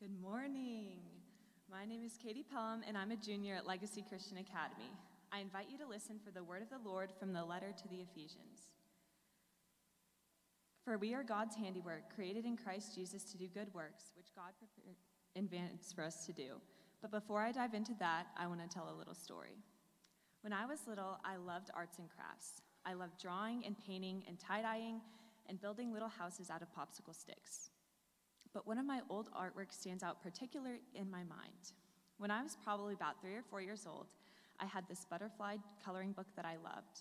Good morning. My name is Katie Pelham, and I'm a junior at Legacy Christian Academy. I invite you to listen for the word of the Lord from the letter to the Ephesians. For we are God's handiwork, created in Christ Jesus to do good works, which God prepared for us to do. But before I dive into that, I want to tell a little story. When I was little, I loved arts and crafts. I loved drawing and painting and tie dyeing and building little houses out of popsicle sticks. But one of my old artworks stands out particularly in my mind. When I was probably about three or four years old, I had this butterfly coloring book that I loved.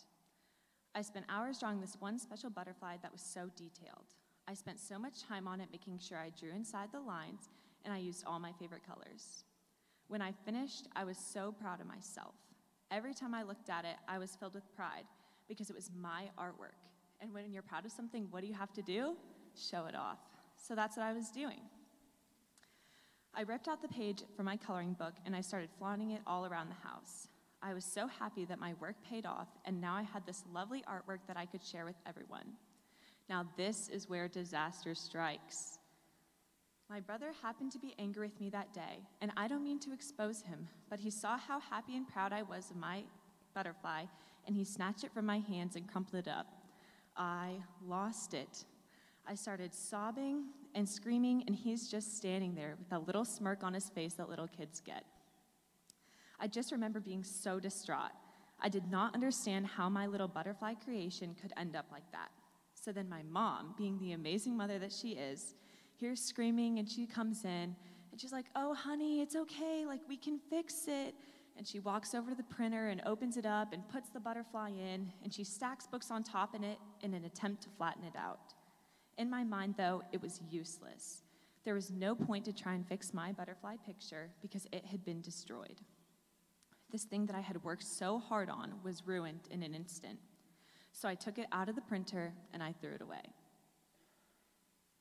I spent hours drawing this one special butterfly that was so detailed. I spent so much time on it making sure I drew inside the lines, and I used all my favorite colors. When I finished, I was so proud of myself. Every time I looked at it, I was filled with pride because it was my artwork. And when you're proud of something, what do you have to do? Show it off. So that's what I was doing. I ripped out the page from my coloring book and I started flaunting it all around the house. I was so happy that my work paid off, and now I had this lovely artwork that I could share with everyone. Now, this is where disaster strikes. My brother happened to be angry with me that day, and I don't mean to expose him, but he saw how happy and proud I was of my butterfly, and he snatched it from my hands and crumpled it up. I lost it. I started sobbing and screaming, and he's just standing there with a little smirk on his face that little kids get. I just remember being so distraught. I did not understand how my little butterfly creation could end up like that. So then my mom, being the amazing mother that she is, hears screaming and she comes in and she's like, Oh, honey, it's okay. Like, we can fix it. And she walks over to the printer and opens it up and puts the butterfly in and she stacks books on top of it in an attempt to flatten it out. In my mind, though, it was useless. There was no point to try and fix my butterfly picture because it had been destroyed. This thing that I had worked so hard on was ruined in an instant. So I took it out of the printer and I threw it away.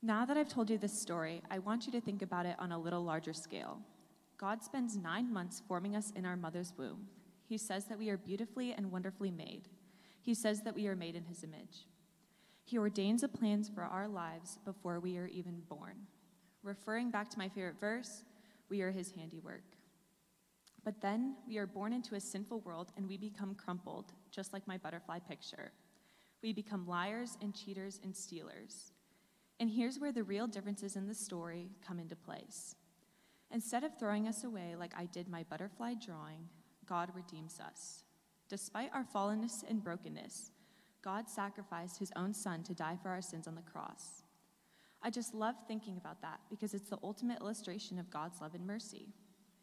Now that I've told you this story, I want you to think about it on a little larger scale. God spends nine months forming us in our mother's womb. He says that we are beautifully and wonderfully made. He says that we are made in His image. He ordains a plans for our lives before we are even born. Referring back to my favorite verse, we are His handiwork. But then we are born into a sinful world and we become crumpled, just like my butterfly picture. We become liars and cheaters and stealers. And here's where the real differences in the story come into place. Instead of throwing us away like I did my butterfly drawing, God redeems us. Despite our fallenness and brokenness, God sacrificed his own son to die for our sins on the cross. I just love thinking about that because it's the ultimate illustration of God's love and mercy.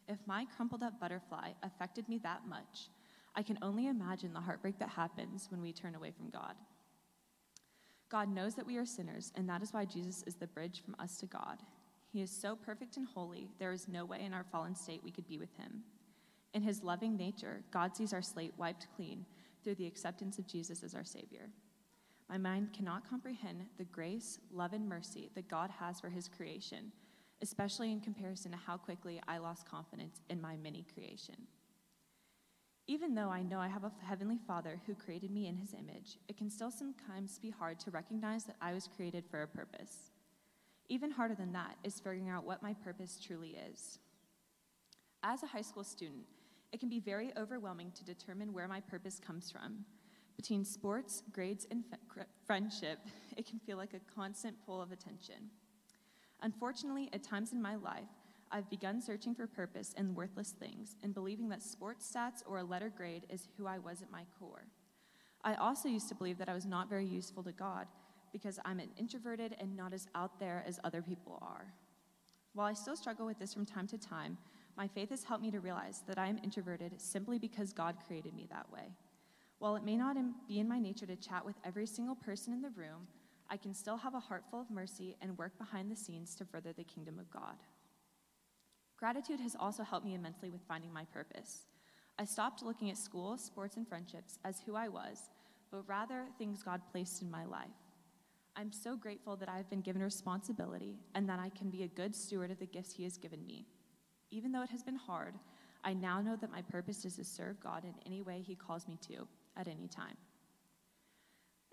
If my crumpled up butterfly affected me that much, I can only imagine the heartbreak that happens when we turn away from God. God knows that we are sinners, and that is why Jesus is the bridge from us to God. He is so perfect and holy, there is no way in our fallen state we could be with him. In his loving nature, God sees our slate wiped clean through the acceptance of Jesus as our Savior. My mind cannot comprehend the grace, love, and mercy that God has for his creation especially in comparison to how quickly I lost confidence in my mini creation. Even though I know I have a Heavenly Father who created me in His image, it can still sometimes be hard to recognize that I was created for a purpose. Even harder than that is figuring out what my purpose truly is. As a high school student, it can be very overwhelming to determine where my purpose comes from. Between sports, grades, and friendship, it can feel like a constant pull of attention. Unfortunately, at times in my life, I've begun searching for purpose in worthless things and believing that sports stats or a letter grade is who I was at my core. I also used to believe that I was not very useful to God because I'm an introverted and not as out there as other people are. While I still struggle with this from time to time, my faith has helped me to realize that I am introverted simply because God created me that way. While it may not be in my nature to chat with every single person in the room, I can still have a heart full of mercy and work behind the scenes to further the kingdom of God. Gratitude has also helped me immensely with finding my purpose. I stopped looking at school, sports, and friendships as who I was, but rather things God placed in my life. I'm so grateful that I've been given responsibility and that I can be a good steward of the gifts He has given me. Even though it has been hard, I now know that my purpose is to serve God in any way He calls me to at any time.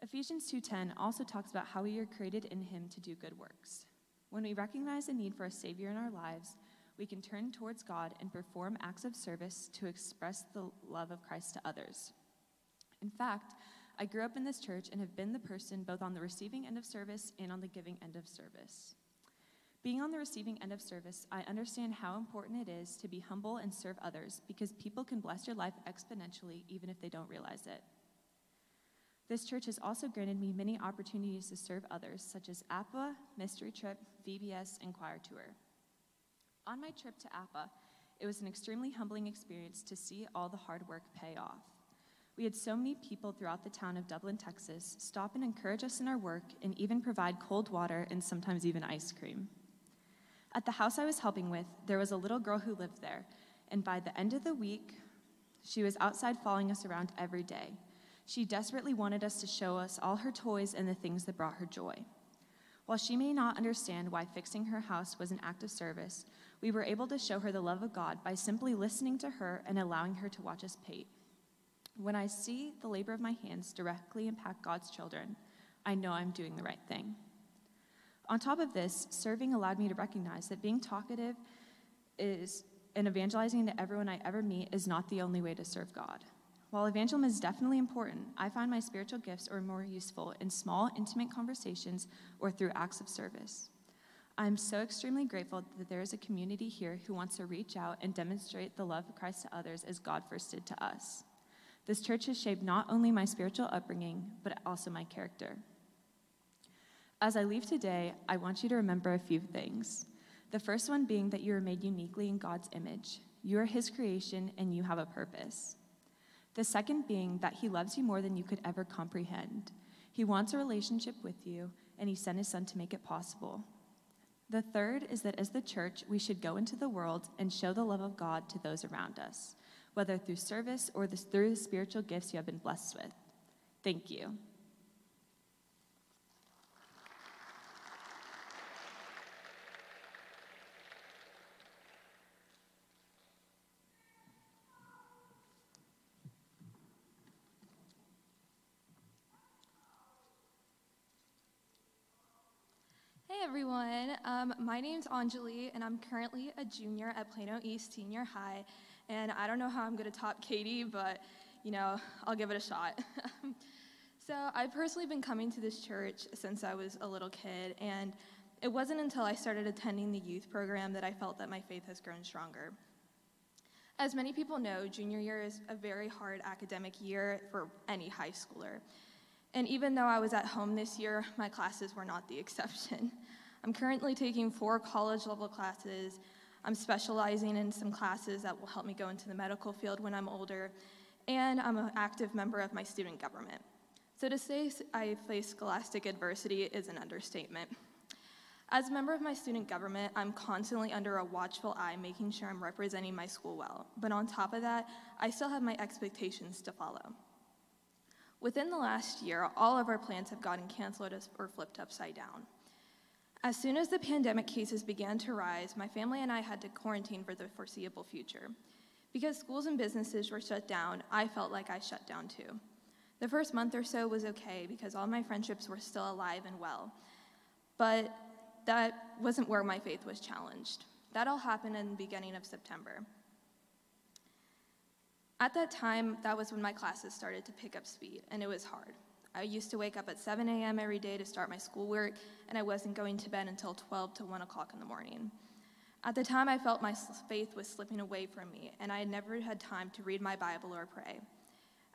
Ephesians 2:10 also talks about how we are created in him to do good works. When we recognize the need for a Savior in our lives, we can turn towards God and perform acts of service to express the love of Christ to others. In fact, I grew up in this church and have been the person both on the receiving end of service and on the giving end of service. Being on the receiving end of service, I understand how important it is to be humble and serve others because people can bless your life exponentially even if they don't realize it. This church has also granted me many opportunities to serve others, such as APA, Mystery Trip, VBS, and Choir Tour. On my trip to APA, it was an extremely humbling experience to see all the hard work pay off. We had so many people throughout the town of Dublin, Texas, stop and encourage us in our work and even provide cold water and sometimes even ice cream. At the house I was helping with, there was a little girl who lived there, and by the end of the week, she was outside following us around every day. She desperately wanted us to show us all her toys and the things that brought her joy. While she may not understand why fixing her house was an act of service, we were able to show her the love of God by simply listening to her and allowing her to watch us paint. When I see the labor of my hands directly impact God's children, I know I'm doing the right thing. On top of this, serving allowed me to recognize that being talkative is and evangelizing to everyone I ever meet is not the only way to serve God. While evangelism is definitely important, I find my spiritual gifts are more useful in small, intimate conversations or through acts of service. I'm so extremely grateful that there is a community here who wants to reach out and demonstrate the love of Christ to others as God first did to us. This church has shaped not only my spiritual upbringing, but also my character. As I leave today, I want you to remember a few things. The first one being that you are made uniquely in God's image. You are His creation and you have a purpose. The second being that He loves you more than you could ever comprehend. He wants a relationship with you, and He sent His Son to make it possible. The third is that as the church, we should go into the world and show the love of God to those around us, whether through service or through the spiritual gifts you have been blessed with. Thank you. Everyone. Um, my name's Anjali, and I'm currently a junior at Plano East Senior High. And I don't know how I'm going to top Katie, but you know, I'll give it a shot. so, I've personally been coming to this church since I was a little kid, and it wasn't until I started attending the youth program that I felt that my faith has grown stronger. As many people know, junior year is a very hard academic year for any high schooler. And even though I was at home this year, my classes were not the exception. I'm currently taking four college level classes. I'm specializing in some classes that will help me go into the medical field when I'm older. And I'm an active member of my student government. So to say I face scholastic adversity is an understatement. As a member of my student government, I'm constantly under a watchful eye, making sure I'm representing my school well. But on top of that, I still have my expectations to follow. Within the last year, all of our plans have gotten canceled or flipped upside down. As soon as the pandemic cases began to rise, my family and I had to quarantine for the foreseeable future. Because schools and businesses were shut down, I felt like I shut down too. The first month or so was okay because all my friendships were still alive and well. But that wasn't where my faith was challenged. That all happened in the beginning of September. At that time, that was when my classes started to pick up speed, and it was hard. I used to wake up at 7 a.m. every day to start my schoolwork, and I wasn't going to bed until 12 to 1 o'clock in the morning. At the time, I felt my faith was slipping away from me, and I had never had time to read my Bible or pray.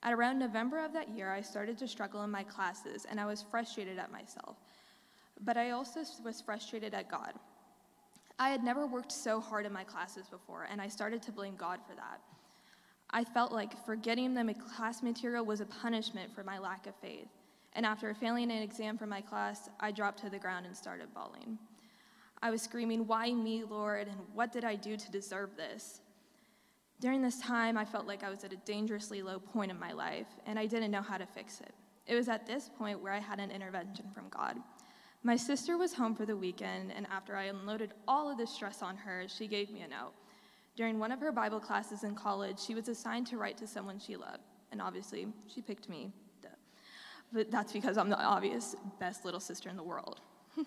At around November of that year, I started to struggle in my classes, and I was frustrated at myself. But I also was frustrated at God. I had never worked so hard in my classes before, and I started to blame God for that. I felt like forgetting the class material was a punishment for my lack of faith. And after failing an exam for my class, I dropped to the ground and started bawling. I was screaming, Why me, Lord? And what did I do to deserve this? During this time, I felt like I was at a dangerously low point in my life, and I didn't know how to fix it. It was at this point where I had an intervention from God. My sister was home for the weekend, and after I unloaded all of the stress on her, she gave me a note. During one of her Bible classes in college, she was assigned to write to someone she loved. And obviously, she picked me. Duh. But that's because I'm the obvious best little sister in the world.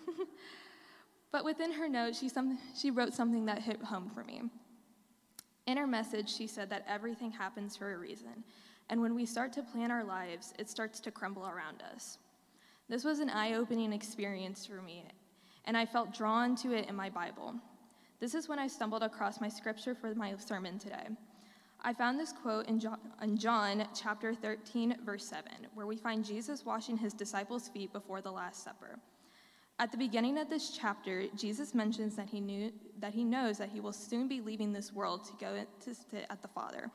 But within her note, she, some, she wrote something that hit home for me. In her message, she said that everything happens for a reason, and when we start to plan our lives, it starts to crumble around us. This was an eye opening experience for me, and I felt drawn to it in my Bible. This is when I stumbled across my scripture for my sermon today. I found this quote in John, in John, chapter 13, verse 7, where we find Jesus washing his disciples' feet before the Last Supper. At the beginning of this chapter, Jesus mentions that he, knew, that he knows that he will soon be leaving this world to go to sit at the Father.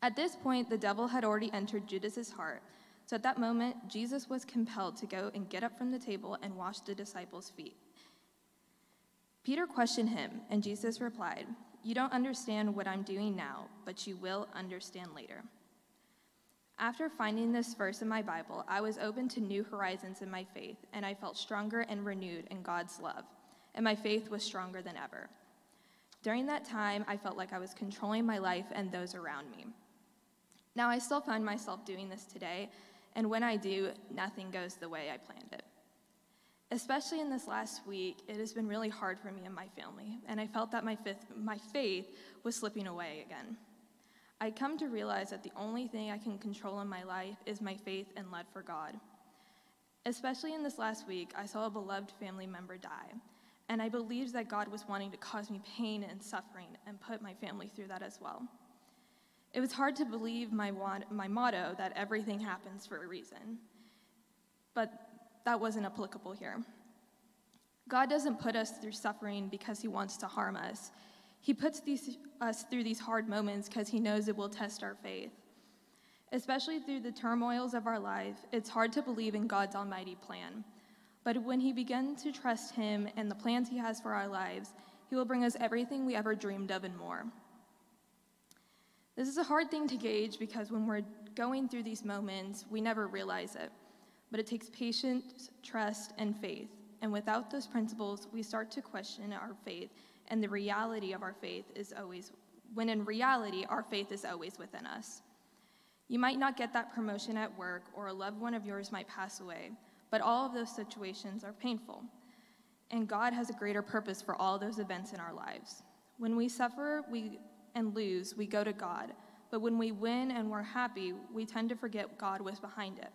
At this point, the devil had already entered Judas's heart. So at that moment, Jesus was compelled to go and get up from the table and wash the disciples' feet. Peter questioned him, and Jesus replied, You don't understand what I'm doing now, but you will understand later. After finding this verse in my Bible, I was open to new horizons in my faith, and I felt stronger and renewed in God's love, and my faith was stronger than ever. During that time, I felt like I was controlling my life and those around me. Now, I still find myself doing this today, and when I do, nothing goes the way I planned it. Especially in this last week, it has been really hard for me and my family, and I felt that my, fifth, my faith was slipping away again. I come to realize that the only thing I can control in my life is my faith and love for God. Especially in this last week, I saw a beloved family member die, and I believed that God was wanting to cause me pain and suffering and put my family through that as well. It was hard to believe my, my motto that everything happens for a reason, but that wasn't applicable here. God doesn't put us through suffering because he wants to harm us. He puts these, us through these hard moments because he knows it will test our faith. Especially through the turmoils of our life, it's hard to believe in God's almighty plan. But when he begins to trust him and the plans he has for our lives, he will bring us everything we ever dreamed of and more. This is a hard thing to gauge because when we're going through these moments, we never realize it. But it takes patience, trust, and faith. And without those principles, we start to question our faith, and the reality of our faith is always, when in reality, our faith is always within us. You might not get that promotion at work, or a loved one of yours might pass away, but all of those situations are painful. And God has a greater purpose for all those events in our lives. When we suffer we, and lose, we go to God. But when we win and we're happy, we tend to forget God was behind it.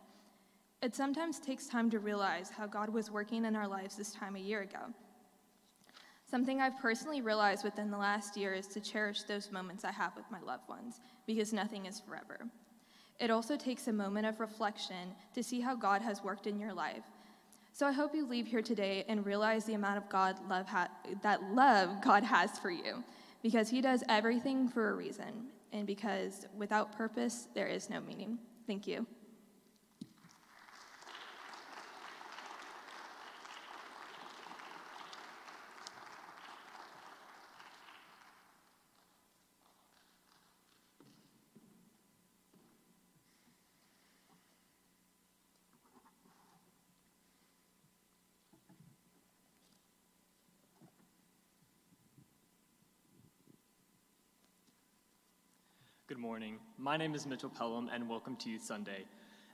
It sometimes takes time to realize how God was working in our lives this time a year ago. Something I've personally realized within the last year is to cherish those moments I have with my loved ones, because nothing is forever. It also takes a moment of reflection to see how God has worked in your life. So I hope you leave here today and realize the amount of God love ha- that love God has for you, because He does everything for a reason, and because without purpose there is no meaning. Thank you. Good morning. My name is Mitchell Pelham, and welcome to Youth Sunday.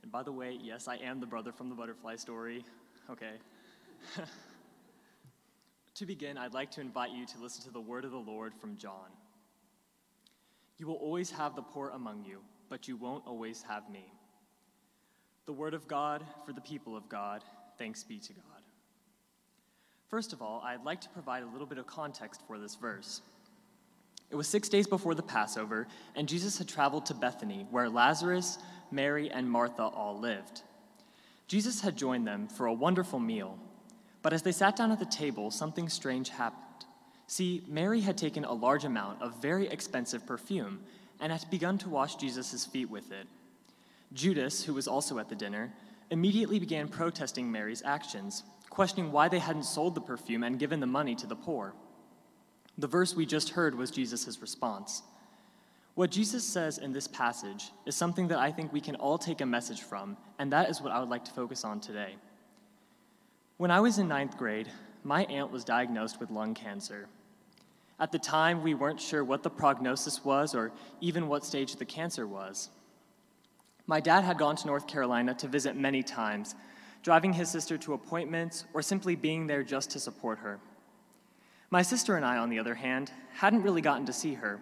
And by the way, yes, I am the brother from the butterfly story. Okay. to begin, I'd like to invite you to listen to the word of the Lord from John. You will always have the poor among you, but you won't always have me. The word of God for the people of God. Thanks be to God. First of all, I'd like to provide a little bit of context for this verse. It was six days before the Passover, and Jesus had traveled to Bethany, where Lazarus, Mary, and Martha all lived. Jesus had joined them for a wonderful meal, but as they sat down at the table, something strange happened. See, Mary had taken a large amount of very expensive perfume and had begun to wash Jesus' feet with it. Judas, who was also at the dinner, immediately began protesting Mary's actions, questioning why they hadn't sold the perfume and given the money to the poor. The verse we just heard was Jesus' response. What Jesus says in this passage is something that I think we can all take a message from, and that is what I would like to focus on today. When I was in ninth grade, my aunt was diagnosed with lung cancer. At the time, we weren't sure what the prognosis was or even what stage the cancer was. My dad had gone to North Carolina to visit many times driving his sister to appointments, or simply being there just to support her. My sister and I, on the other hand, hadn't really gotten to see her.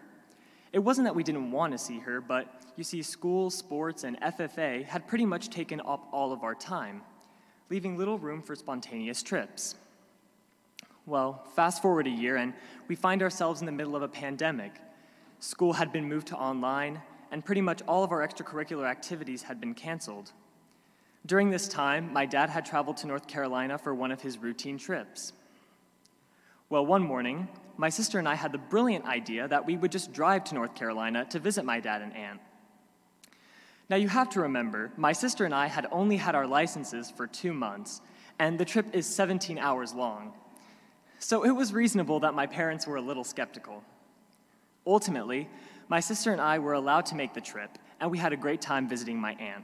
It wasn't that we didn't want to see her, but you see, school, sports, and FFA had pretty much taken up all of our time, leaving little room for spontaneous trips. Well, fast forward a year, and we find ourselves in the middle of a pandemic. School had been moved to online, and pretty much all of our extracurricular activities had been canceled. During this time, my dad had traveled to North Carolina for one of his routine trips. Well, one morning, my sister and I had the brilliant idea that we would just drive to North Carolina to visit my dad and aunt. Now, you have to remember, my sister and I had only had our licenses for two months, and the trip is 17 hours long. So it was reasonable that my parents were a little skeptical. Ultimately, my sister and I were allowed to make the trip, and we had a great time visiting my aunt.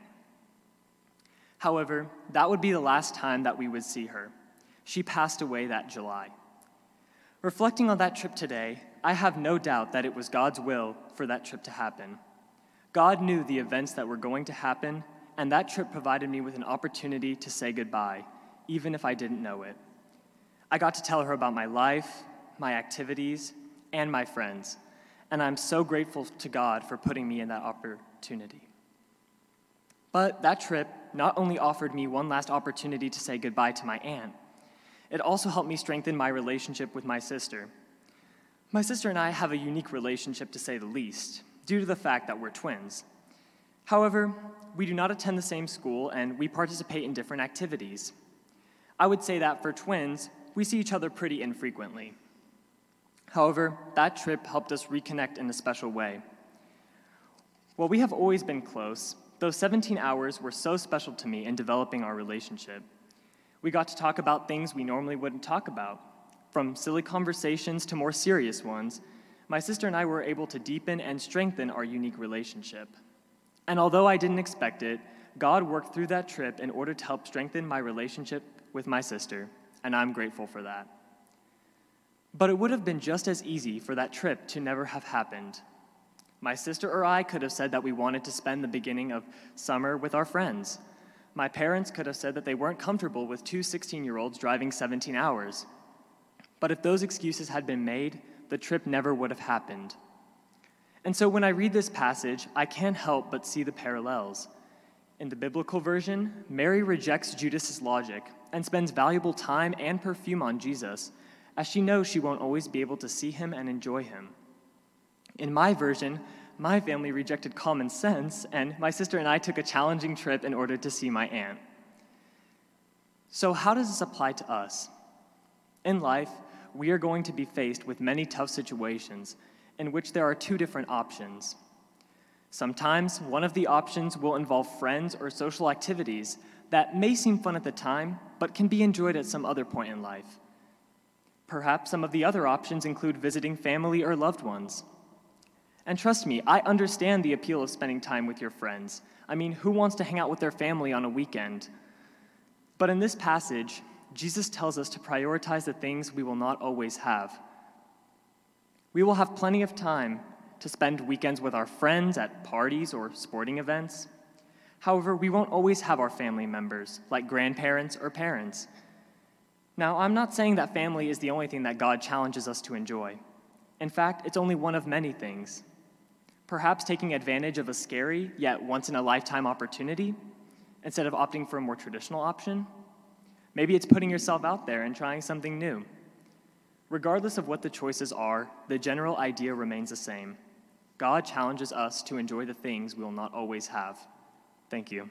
However, that would be the last time that we would see her. She passed away that July. Reflecting on that trip today, I have no doubt that it was God's will for that trip to happen. God knew the events that were going to happen, and that trip provided me with an opportunity to say goodbye, even if I didn't know it. I got to tell her about my life, my activities, and my friends, and I'm so grateful to God for putting me in that opportunity. But that trip not only offered me one last opportunity to say goodbye to my aunt, it also helped me strengthen my relationship with my sister. My sister and I have a unique relationship, to say the least, due to the fact that we're twins. However, we do not attend the same school and we participate in different activities. I would say that for twins, we see each other pretty infrequently. However, that trip helped us reconnect in a special way. While we have always been close, those 17 hours were so special to me in developing our relationship. We got to talk about things we normally wouldn't talk about, from silly conversations to more serious ones. My sister and I were able to deepen and strengthen our unique relationship. And although I didn't expect it, God worked through that trip in order to help strengthen my relationship with my sister, and I'm grateful for that. But it would have been just as easy for that trip to never have happened. My sister or I could have said that we wanted to spend the beginning of summer with our friends. My parents could have said that they weren't comfortable with two 16 year olds driving 17 hours. But if those excuses had been made, the trip never would have happened. And so when I read this passage, I can't help but see the parallels. In the biblical version, Mary rejects Judas's logic and spends valuable time and perfume on Jesus as she knows she won't always be able to see him and enjoy him. In my version, my family rejected common sense, and my sister and I took a challenging trip in order to see my aunt. So, how does this apply to us? In life, we are going to be faced with many tough situations in which there are two different options. Sometimes one of the options will involve friends or social activities that may seem fun at the time, but can be enjoyed at some other point in life. Perhaps some of the other options include visiting family or loved ones. And trust me, I understand the appeal of spending time with your friends. I mean, who wants to hang out with their family on a weekend? But in this passage, Jesus tells us to prioritize the things we will not always have. We will have plenty of time to spend weekends with our friends at parties or sporting events. However, we won't always have our family members, like grandparents or parents. Now, I'm not saying that family is the only thing that God challenges us to enjoy. In fact, it's only one of many things. Perhaps taking advantage of a scary yet once in a lifetime opportunity instead of opting for a more traditional option. Maybe it's putting yourself out there and trying something new. Regardless of what the choices are, the general idea remains the same. God challenges us to enjoy the things we will not always have. Thank you.